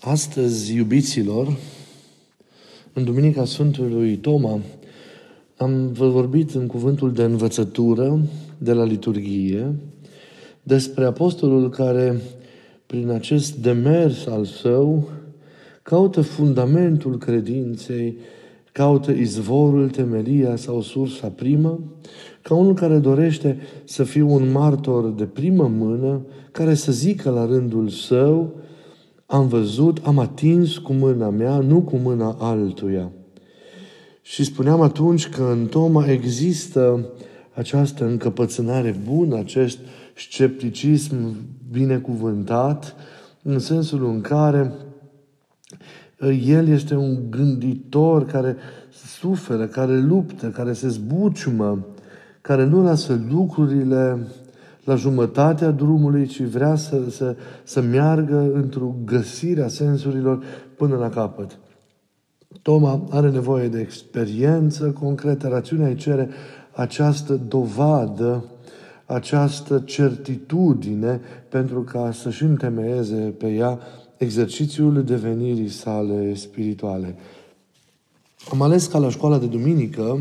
Astăzi, iubiților, în Duminica Sfântului Toma, am vorbit în cuvântul de învățătură de la liturghie despre apostolul care, prin acest demers al său, caută fundamentul credinței, caută izvorul, temelia sau sursa primă, ca unul care dorește să fie un martor de primă mână, care să zică la rândul său, am văzut, am atins cu mâna mea, nu cu mâna altuia. Și spuneam atunci că în Toma există această încăpățânare bună, acest scepticism binecuvântat, în sensul în care el este un gânditor care suferă, care luptă, care se zbuciumă, care nu lasă lucrurile la jumătatea drumului, ci vrea să, să, să meargă într-o găsire a sensurilor până la capăt. Toma are nevoie de experiență concretă, rațiunea îi cere această dovadă, această certitudine pentru ca să-și întemeieze pe ea exercițiul devenirii sale spirituale. Am ales ca la școala de duminică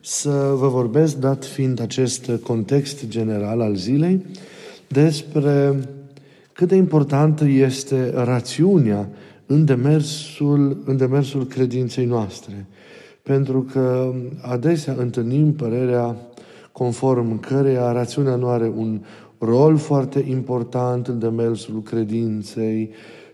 să vă vorbesc, dat fiind acest context general al zilei, despre cât de importantă este rațiunea în demersul, în demersul credinței noastre. Pentru că adesea întâlnim părerea conform căreia rațiunea nu are un rol foarte important în demersul credinței,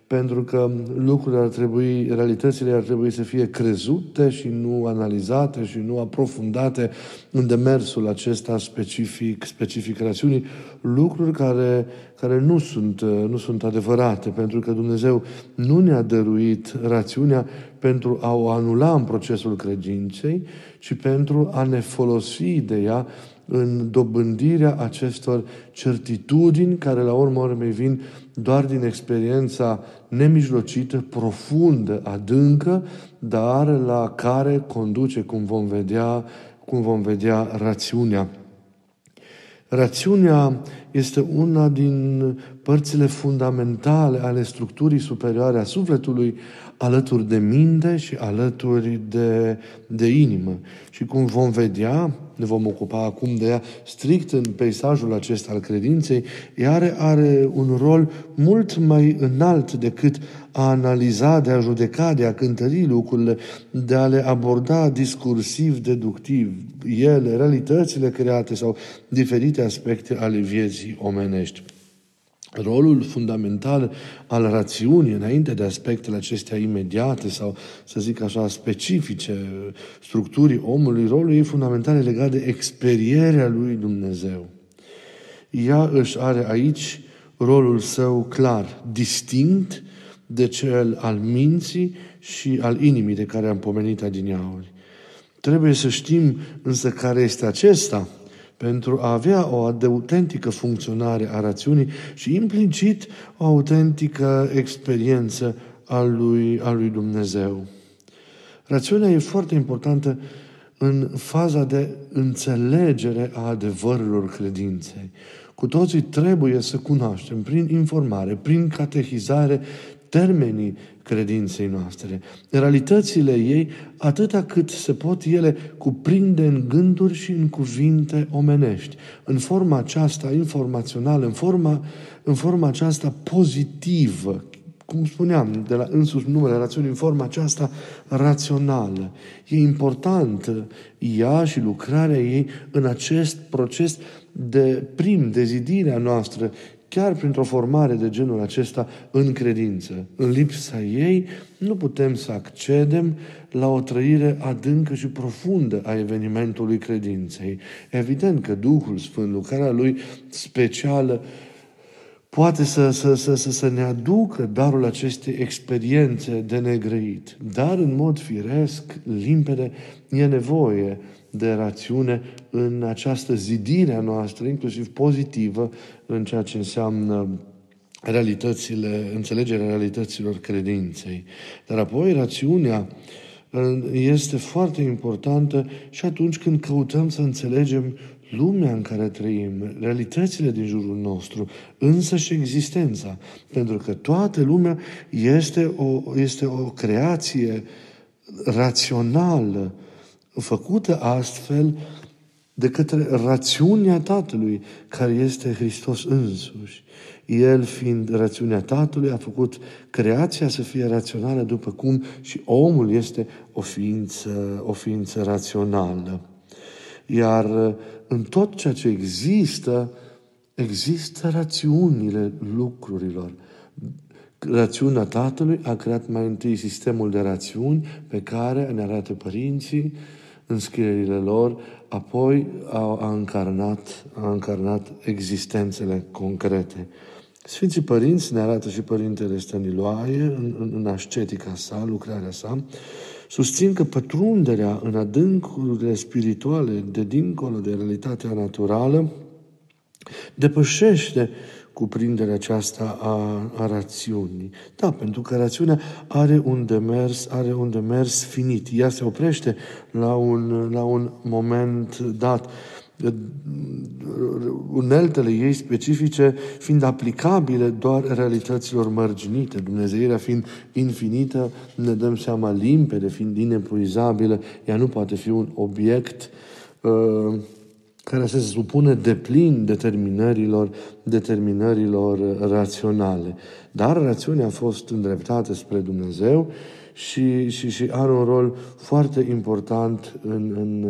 pentru că lucrurile ar trebui, realitățile ar trebui să fie crezute și nu analizate și nu aprofundate în demersul acesta specific, specific rațiunii, lucruri care, care nu, sunt, nu sunt adevărate, pentru că Dumnezeu nu ne-a dăruit rațiunea pentru a o anula în procesul credinței, ci pentru a ne folosi de ea în dobândirea acestor certitudini care la urmă urmei vin doar din experiența nemijlocită, profundă, adâncă, dar la care conduce, cum vom vedea, cum vom vedea rațiunea. Rațiunea este una din părțile fundamentale ale structurii superioare a sufletului, alături de minte și alături de, de inimă. Și cum vom vedea, ne vom ocupa acum de ea strict în peisajul acesta al credinței, ea are, are un rol mult mai înalt decât a analiza, de a judeca, de a cântări lucrurile, de a le aborda discursiv, deductiv, ele, realitățile create sau diferite aspecte ale vieții omenești rolul fundamental al rațiunii, înainte de aspectele acestea imediate sau, să zic așa, specifice structurii omului, rolul ei fundamental e legat de experierea lui Dumnezeu. Ea își are aici rolul său clar, distinct de cel al minții și al inimii de care am pomenit adineauri. Trebuie să știm însă care este acesta – pentru a avea o autentică funcționare a rațiunii și implicit o autentică experiență a lui, a lui Dumnezeu. Rațiunea e foarte importantă în faza de înțelegere a adevărurilor credinței. Cu toții trebuie să cunoaștem prin informare, prin catehizare, termenii credinței noastre. Realitățile ei, atâta cât se pot ele cuprinde în gânduri și în cuvinte omenești. În forma aceasta informațională, în forma, în forma aceasta pozitivă, cum spuneam, de la însuși numele rațiunii, în forma aceasta rațională. E important ea și lucrarea ei în acest proces de prim, dezidirea noastră chiar printr-o formare de genul acesta în credință. În lipsa ei nu putem să accedem la o trăire adâncă și profundă a evenimentului credinței. Evident că Duhul Sfânt, lucrarea Lui specială, poate să, să, să, să, să ne aducă darul acestei experiențe de negrăit. Dar, în mod firesc, limpede, e nevoie de rațiune în această zidire a noastră, inclusiv pozitivă, în ceea ce înseamnă realitățile, înțelegerea realităților credinței. Dar apoi rațiunea este foarte importantă și atunci când căutăm să înțelegem lumea în care trăim, realitățile din jurul nostru, însă și existența. Pentru că toată lumea este o, este o creație rațională, făcută astfel de către rațiunea Tatălui, care este Hristos însuși. El, fiind rațiunea Tatălui, a făcut creația să fie rațională după cum și omul este o ființă, o ființă rațională. Iar în tot ceea ce există, există rațiunile lucrurilor. Rațiunea Tatălui a creat mai întâi sistemul de rațiuni pe care ne arată părinții în scrierile lor, apoi a, a, încarnat, a încarnat existențele concrete. Sfinții Părinți ne arată și Părintele Stăniloae în, în, în ascetica sa, lucrarea sa, susțin că pătrunderea în adâncurile spirituale de dincolo de realitatea naturală depășește cuprinderea aceasta a, a rațiunii. Da, pentru că rațiunea are un demers, are un demers finit. Ea se oprește la un, la un moment dat uneltele ei specifice fiind aplicabile doar realităților mărginite. Dumnezeirea fiind infinită, ne dăm seama limpede, fiind inepuizabilă, ea nu poate fi un obiect uh, care să se supune de plin determinărilor, determinărilor raționale. Dar rațiunea a fost îndreptată spre Dumnezeu și, și, și are un rol foarte important în, în,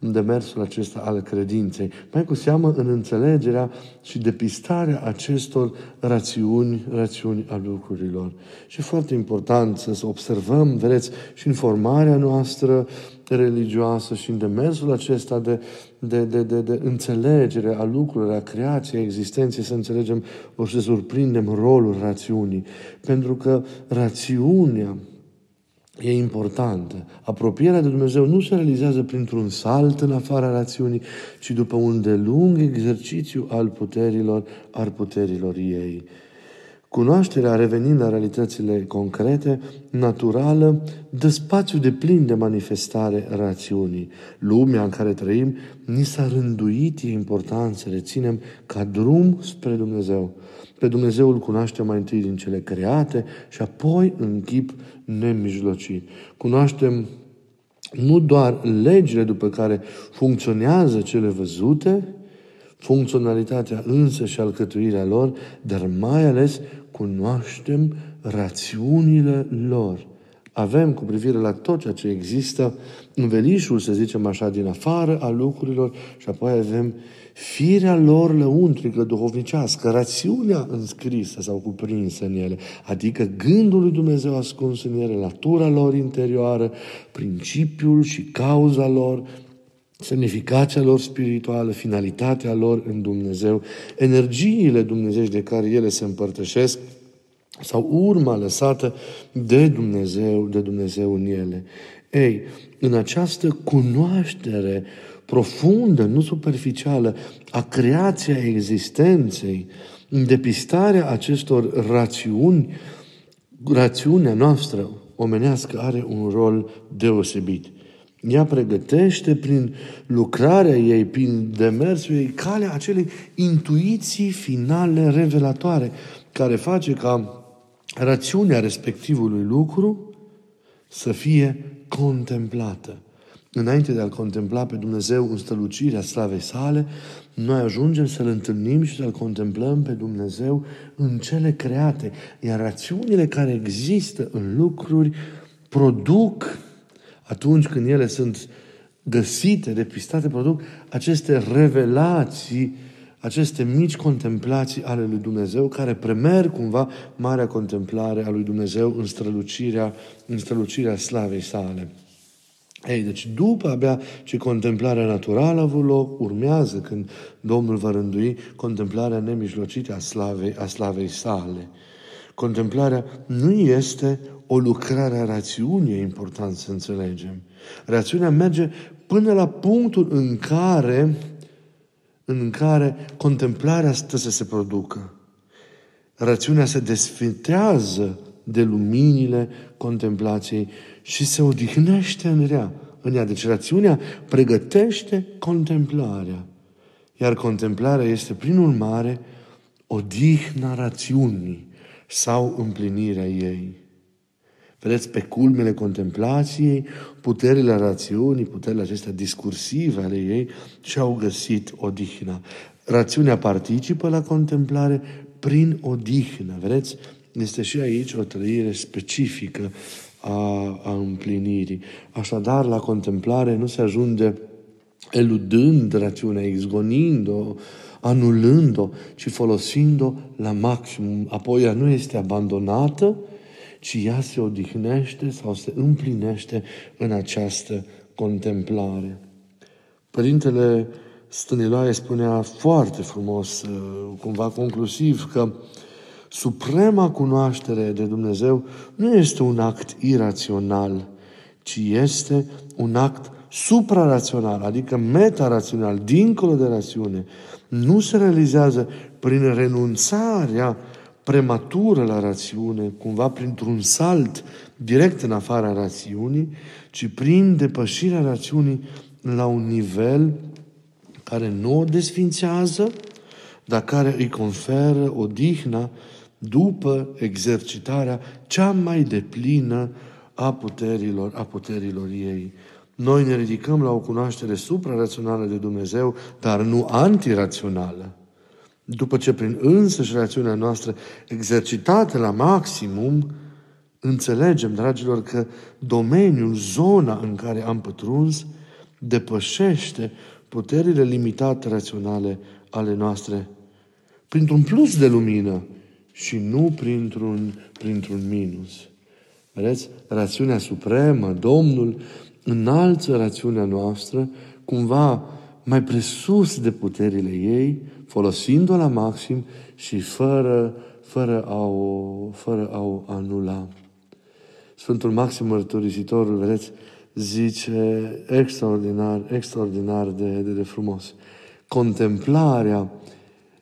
în demersul acesta al credinței. Mai cu seamă în înțelegerea și depistarea acestor rațiuni, rațiuni a lucrurilor. Și foarte important să observăm, vedeți, și în formarea noastră religioasă și în demersul acesta de, de, de, de, de înțelegere a lucrurilor, a creației, a existenței, să înțelegem o să surprindem rolul rațiunii. Pentru că rațiunea e importantă. Apropierea de Dumnezeu nu se realizează printr-un salt în afara rațiunii, ci după un delung exercițiu al puterilor, al puterilor ei. Cunoașterea, revenind la realitățile concrete, naturală, dă spațiu de plin de manifestare rațiunii. Lumea în care trăim ni s-a rânduit, e important să reținem, ca drum spre Dumnezeu. Pe Dumnezeu îl cunoaștem mai întâi din cele create și apoi în chip nemijlocit. Cunoaștem nu doar legile după care funcționează cele văzute, funcționalitatea însă și alcătuirea lor, dar mai ales cunoaștem rațiunile lor. Avem cu privire la tot ceea ce există învelișul, să zicem așa, din afară a lucrurilor și apoi avem firea lor lăuntrică, duhovnicească, rațiunea înscrisă sau cuprinsă în ele, adică gândul lui Dumnezeu ascuns în ele, natura lor interioară, principiul și cauza lor, semnificația lor spirituală, finalitatea lor în Dumnezeu, energiile dumnezești de care ele se împărtășesc sau urma lăsată de Dumnezeu, de Dumnezeu în ele. Ei, în această cunoaștere profundă, nu superficială, a creației existenței, în depistarea acestor rațiuni, rațiunea noastră omenească are un rol deosebit. Ea pregătește prin lucrarea ei, prin demersul ei, calea acelei intuiții finale revelatoare, care face ca rațiunea respectivului lucru să fie contemplată. Înainte de a-L contempla pe Dumnezeu în strălucirea slavei sale, noi ajungem să-L întâlnim și să-L contemplăm pe Dumnezeu în cele create. Iar rațiunile care există în lucruri produc atunci când ele sunt găsite, depistate, produc aceste revelații, aceste mici contemplații ale lui Dumnezeu, care premerg cumva marea contemplare a lui Dumnezeu în strălucirea, în strălucirea slavei sale. Ei, deci după abia ce contemplarea naturală a avut loc, urmează când Domnul va rândui contemplarea nemijlocită a slavei, a slavei sale. Contemplarea nu este o lucrare a rațiunii, e important să înțelegem. Rațiunea merge până la punctul în care, în care contemplarea stă să se producă. Rațiunea se desfintează de luminile contemplației și se odihnește în rea, în ea. Deci rațiunea pregătește contemplarea. Iar contemplarea este, prin urmare, odihna rațiunii sau împlinirea ei. Vedeți, pe culmele contemplației, puterile rațiunii, puterile acestea discursive ale ei și-au găsit odihna. Rațiunea participă la contemplare prin odihnă. Vedeți? Este și aici o trăire specifică a, a împlinirii. Așadar, la contemplare nu se ajunge eludând rațiunea, izgonind-o, anulând-o, ci folosind-o la maximum. Apoi ea nu este abandonată, ci ea se odihnește sau se împlinește în această contemplare. Părintele Stăniloae spunea foarte frumos, uh, cumva conclusiv, că suprema cunoaștere de Dumnezeu nu este un act irațional, ci este un act suprarațional, adică metarațional, dincolo de rațiune. Nu se realizează prin renunțarea prematură la rațiune, cumva printr-un salt direct în afara rațiunii, ci prin depășirea rațiunii la un nivel care nu o desfințează, dar care îi conferă odihna după exercitarea cea mai deplină a puterilor, a puterilor ei. Noi ne ridicăm la o cunoaștere suprarațională de Dumnezeu, dar nu antirațională. După ce prin însăși rațiunea noastră exercitată la maximum, înțelegem, dragilor, că domeniul, zona în care am pătruns, depășește puterile limitate raționale ale noastre printr-un plus de lumină și nu printr-un, printr-un minus. Vedeți? Rațiunea supremă, Domnul, înalță rațiunea noastră, cumva mai presus de puterile ei, folosind-o la maxim și fără, fără, a, o, fără a o anula. Sfântul Maxim Mărturisitorul, vedeți, zice extraordinar, extraordinar de, de, de frumos. Contemplarea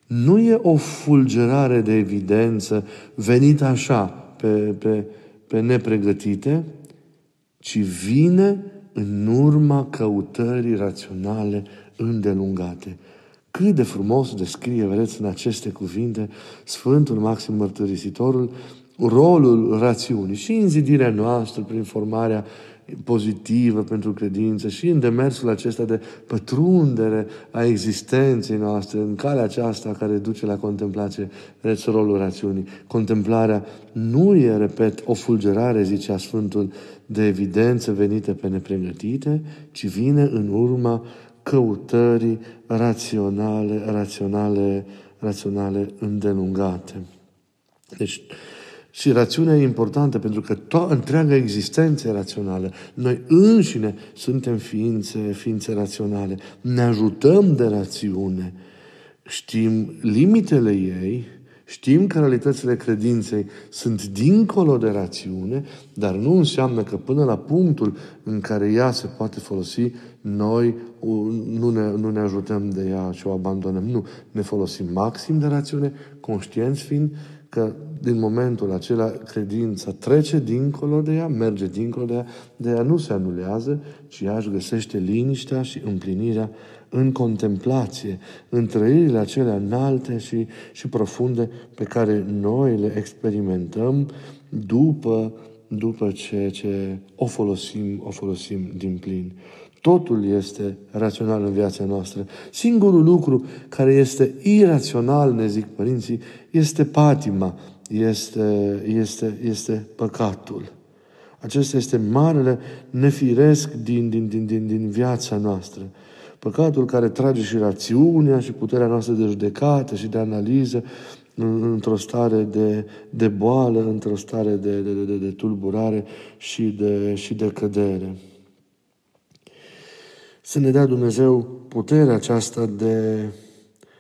nu e o fulgerare de evidență venită așa, pe, pe, pe nepregătite, ci vine în urma căutării raționale îndelungate. Cât de frumos descrie, vedeți, în aceste cuvinte, Sfântul Maxim Mărturisitorul, rolul rațiunii și în zidirea noastră, prin formarea pozitivă pentru credință și în demersul acesta de pătrundere a existenței noastre, în calea aceasta care duce la contemplație, vedeți rolul rațiunii. Contemplarea nu e, repet, o fulgerare, zicea Sfântul, de evidență venite pe nepregătite, ci vine în urma căutării raționale, raționale, raționale îndelungate. Deci, și rațiunea e importantă pentru că toată întreaga existență e rațională. Noi înșine suntem ființe, ființe raționale. Ne ajutăm de rațiune. Știm limitele ei, știm că realitățile credinței sunt dincolo de rațiune, dar nu înseamnă că până la punctul în care ea se poate folosi, noi nu ne, nu ne ajutăm de ea și o abandonăm. Nu, ne folosim maxim de rațiune, conștienți fiind că din momentul acela credința trece dincolo de ea, merge dincolo de ea, de ea nu se anulează, ci ea își găsește liniștea și împlinirea în contemplație, în trăirile acelea înalte și, și profunde pe care noi le experimentăm după, după ce, ce o folosim, o folosim din plin. Totul este rațional în viața noastră. Singurul lucru care este irațional, ne zic părinții, este patima, este, este, este păcatul. Acesta este marele nefiresc din, din, din, din, din viața noastră. Păcatul care trage și rațiunea și puterea noastră de judecată și de analiză într-o stare de, de boală, într-o stare de, de, de, de tulburare și de, și de cădere. Să ne dea Dumnezeu puterea aceasta de,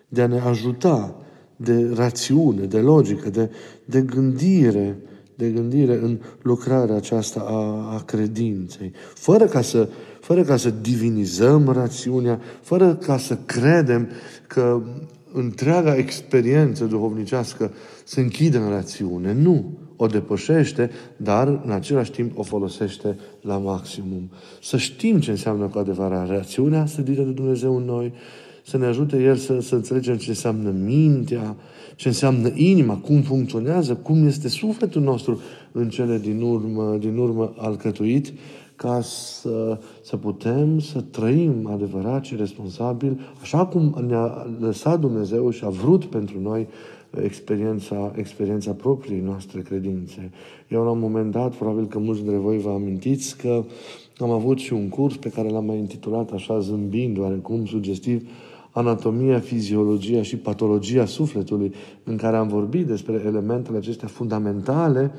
de a ne ajuta de rațiune, de logică, de, de gândire, de gândire în lucrarea aceasta a, a credinței. Fără ca, să, fără ca să divinizăm rațiunea, fără ca să credem că întreaga experiență duhovnicească se închide în rațiune. Nu. O depășește, dar în același timp o folosește la maximum. Să știm ce înseamnă cu adevărat rațiunea sădită de Dumnezeu în noi, să ne ajute El să, să înțelegem ce înseamnă mintea, ce înseamnă inima, cum funcționează, cum este sufletul nostru în cele din urmă, din urmă alcătuit, ca să, să putem să trăim adevărat și responsabil, așa cum ne-a lăsat Dumnezeu și a vrut pentru noi experiența, experiența propriei noastre credințe. Eu la un moment dat, probabil că mulți dintre voi vă amintiți că am avut și un curs pe care l-am mai intitulat așa zâmbind, oarecum sugestiv, anatomia, fiziologia și patologia sufletului, în care am vorbit despre elementele acestea fundamentale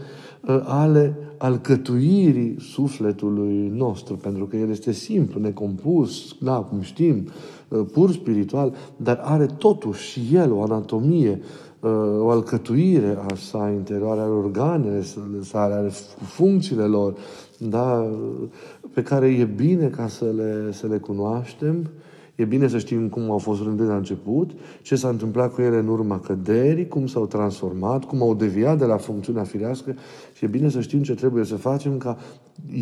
ă, ale alcătuirii sufletului nostru, pentru că el este simplu, necompus, da, cum știm, ă, pur spiritual, dar are totuși și el o anatomie, ă, o alcătuire a sa interioară, are organele sale, are funcțiile lor, da, pe care e bine ca să le, să le cunoaștem E bine să știm cum au fost rânduite la început, ce s-a întâmplat cu ele în urma căderii, cum s-au transformat, cum au deviat de la funcțiunea firească și e bine să știm ce trebuie să facem ca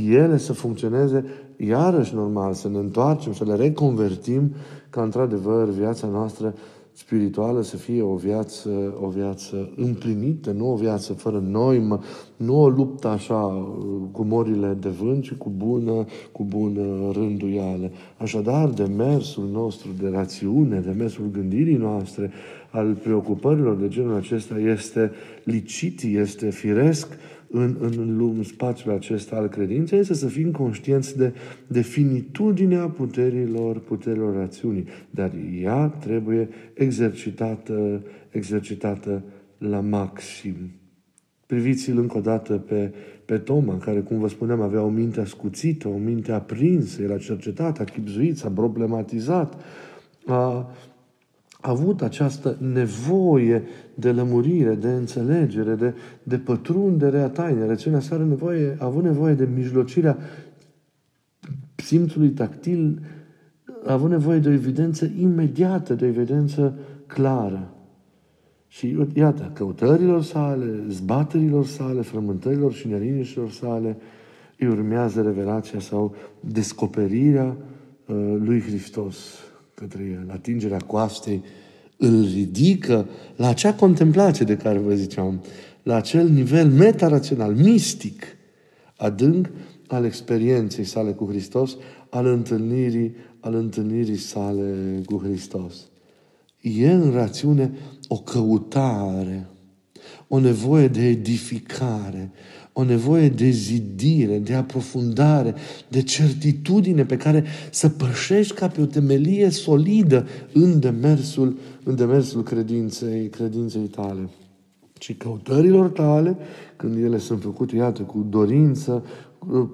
ele să funcționeze iarăși normal, să ne întoarcem, să le reconvertim ca într-adevăr viața noastră spirituală să fie o viață, o viață împlinită, nu o viață fără noi, nu o luptă așa cu morile de vânt, ci cu bună, cu bună rânduială. Așadar, demersul nostru de rațiune, demersul gândirii noastre, al preocupărilor de genul acesta este licit, este firesc, în, în, în spațiul acesta al credinței, este să fim conștienți de, de finitudinea puterilor, puterilor rațiunii. Dar ea trebuie exercitată, exercitată la maxim. Priviți-l încă o dată pe, pe Toma, care, cum vă spuneam, avea o minte ascuțită, o minte aprinsă, el a cercetat, a chipzuit, s-a problematizat, a, a avut această nevoie de lămurire, de înțelegere, de, de pătrundere a tainei. Rațiunea sa are nevoie, a avut nevoie de mijlocirea simțului tactil, a avut nevoie de o evidență imediată, de o evidență clară. Și iată, căutărilor sale, zbaterilor sale, frământărilor și neliniștilor sale, îi urmează revelația sau descoperirea uh, lui Hristos către el, atingerea coastei, îl ridică la acea contemplație de care vă ziceam, la acel nivel metarațional, mistic, adânc al experienței sale cu Hristos, al întâlnirii, al întâlnirii sale cu Hristos. E în rațiune o căutare, o nevoie de edificare, o nevoie de zidire, de aprofundare, de certitudine pe care să pășești ca pe o temelie solidă în demersul, în demersul credinței, credinței tale. Și căutărilor tale, când ele sunt făcute, iată, cu dorință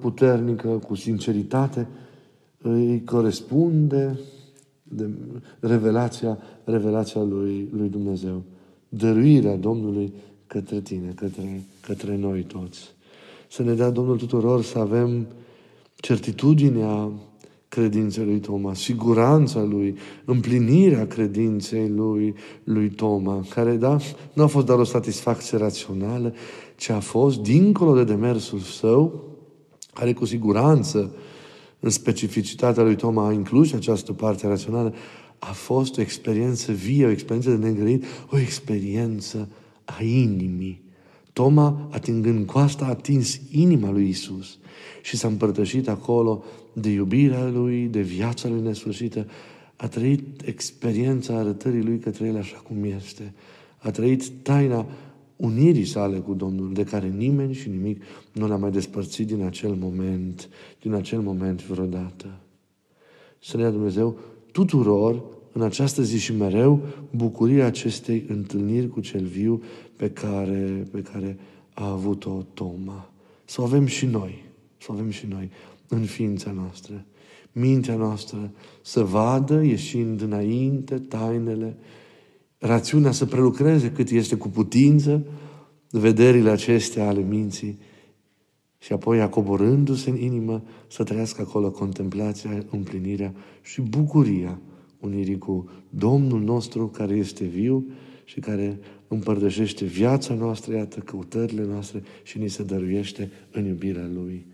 puternică, cu sinceritate, îi corespunde de revelația, revelația lui, lui Dumnezeu. Dăruirea Domnului către tine, către, către noi toți. Să ne dea Domnul tuturor să avem certitudinea credinței lui Toma, siguranța lui, împlinirea credinței lui, lui Toma, care, da, nu a fost doar o satisfacție rațională, ci a fost, dincolo de demersul său, care cu siguranță, în specificitatea lui Toma, a inclus această parte rațională, a fost o experiență vie, o experiență de negrăit, o experiență a inimii. Toma, atingând coasta, a atins inima lui Isus și s-a împărtășit acolo de iubirea lui, de viața lui nesfârșită. A trăit experiența arătării lui către el așa cum este. A trăit taina unirii sale cu Domnul, de care nimeni și nimic nu l-a mai despărțit din acel moment, din acel moment vreodată. Să ne ia Dumnezeu tuturor în această zi și mereu bucuria acestei întâlniri cu cel viu pe care, pe care a avut-o Toma. Să o avem și noi, să o avem și noi în ființa noastră. Mintea noastră să vadă, ieșind înainte, tainele, rațiunea să prelucreze cât este cu putință, vederile acestea ale minții și apoi, acoborându-se în inimă, să trăiască acolo contemplația, împlinirea și bucuria unirii cu Domnul nostru care este viu și care împărtășește viața noastră, iată, căutările noastre și ni se dăruiește în iubirea Lui.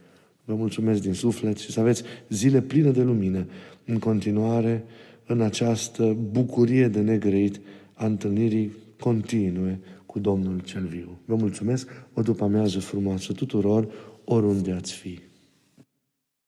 Vă mulțumesc din suflet și să aveți zile pline de lumină în continuare în această bucurie de negreit a întâlnirii continue cu Domnul cel viu. Vă mulțumesc, o după amiază frumoasă tuturor, oriunde ați fi.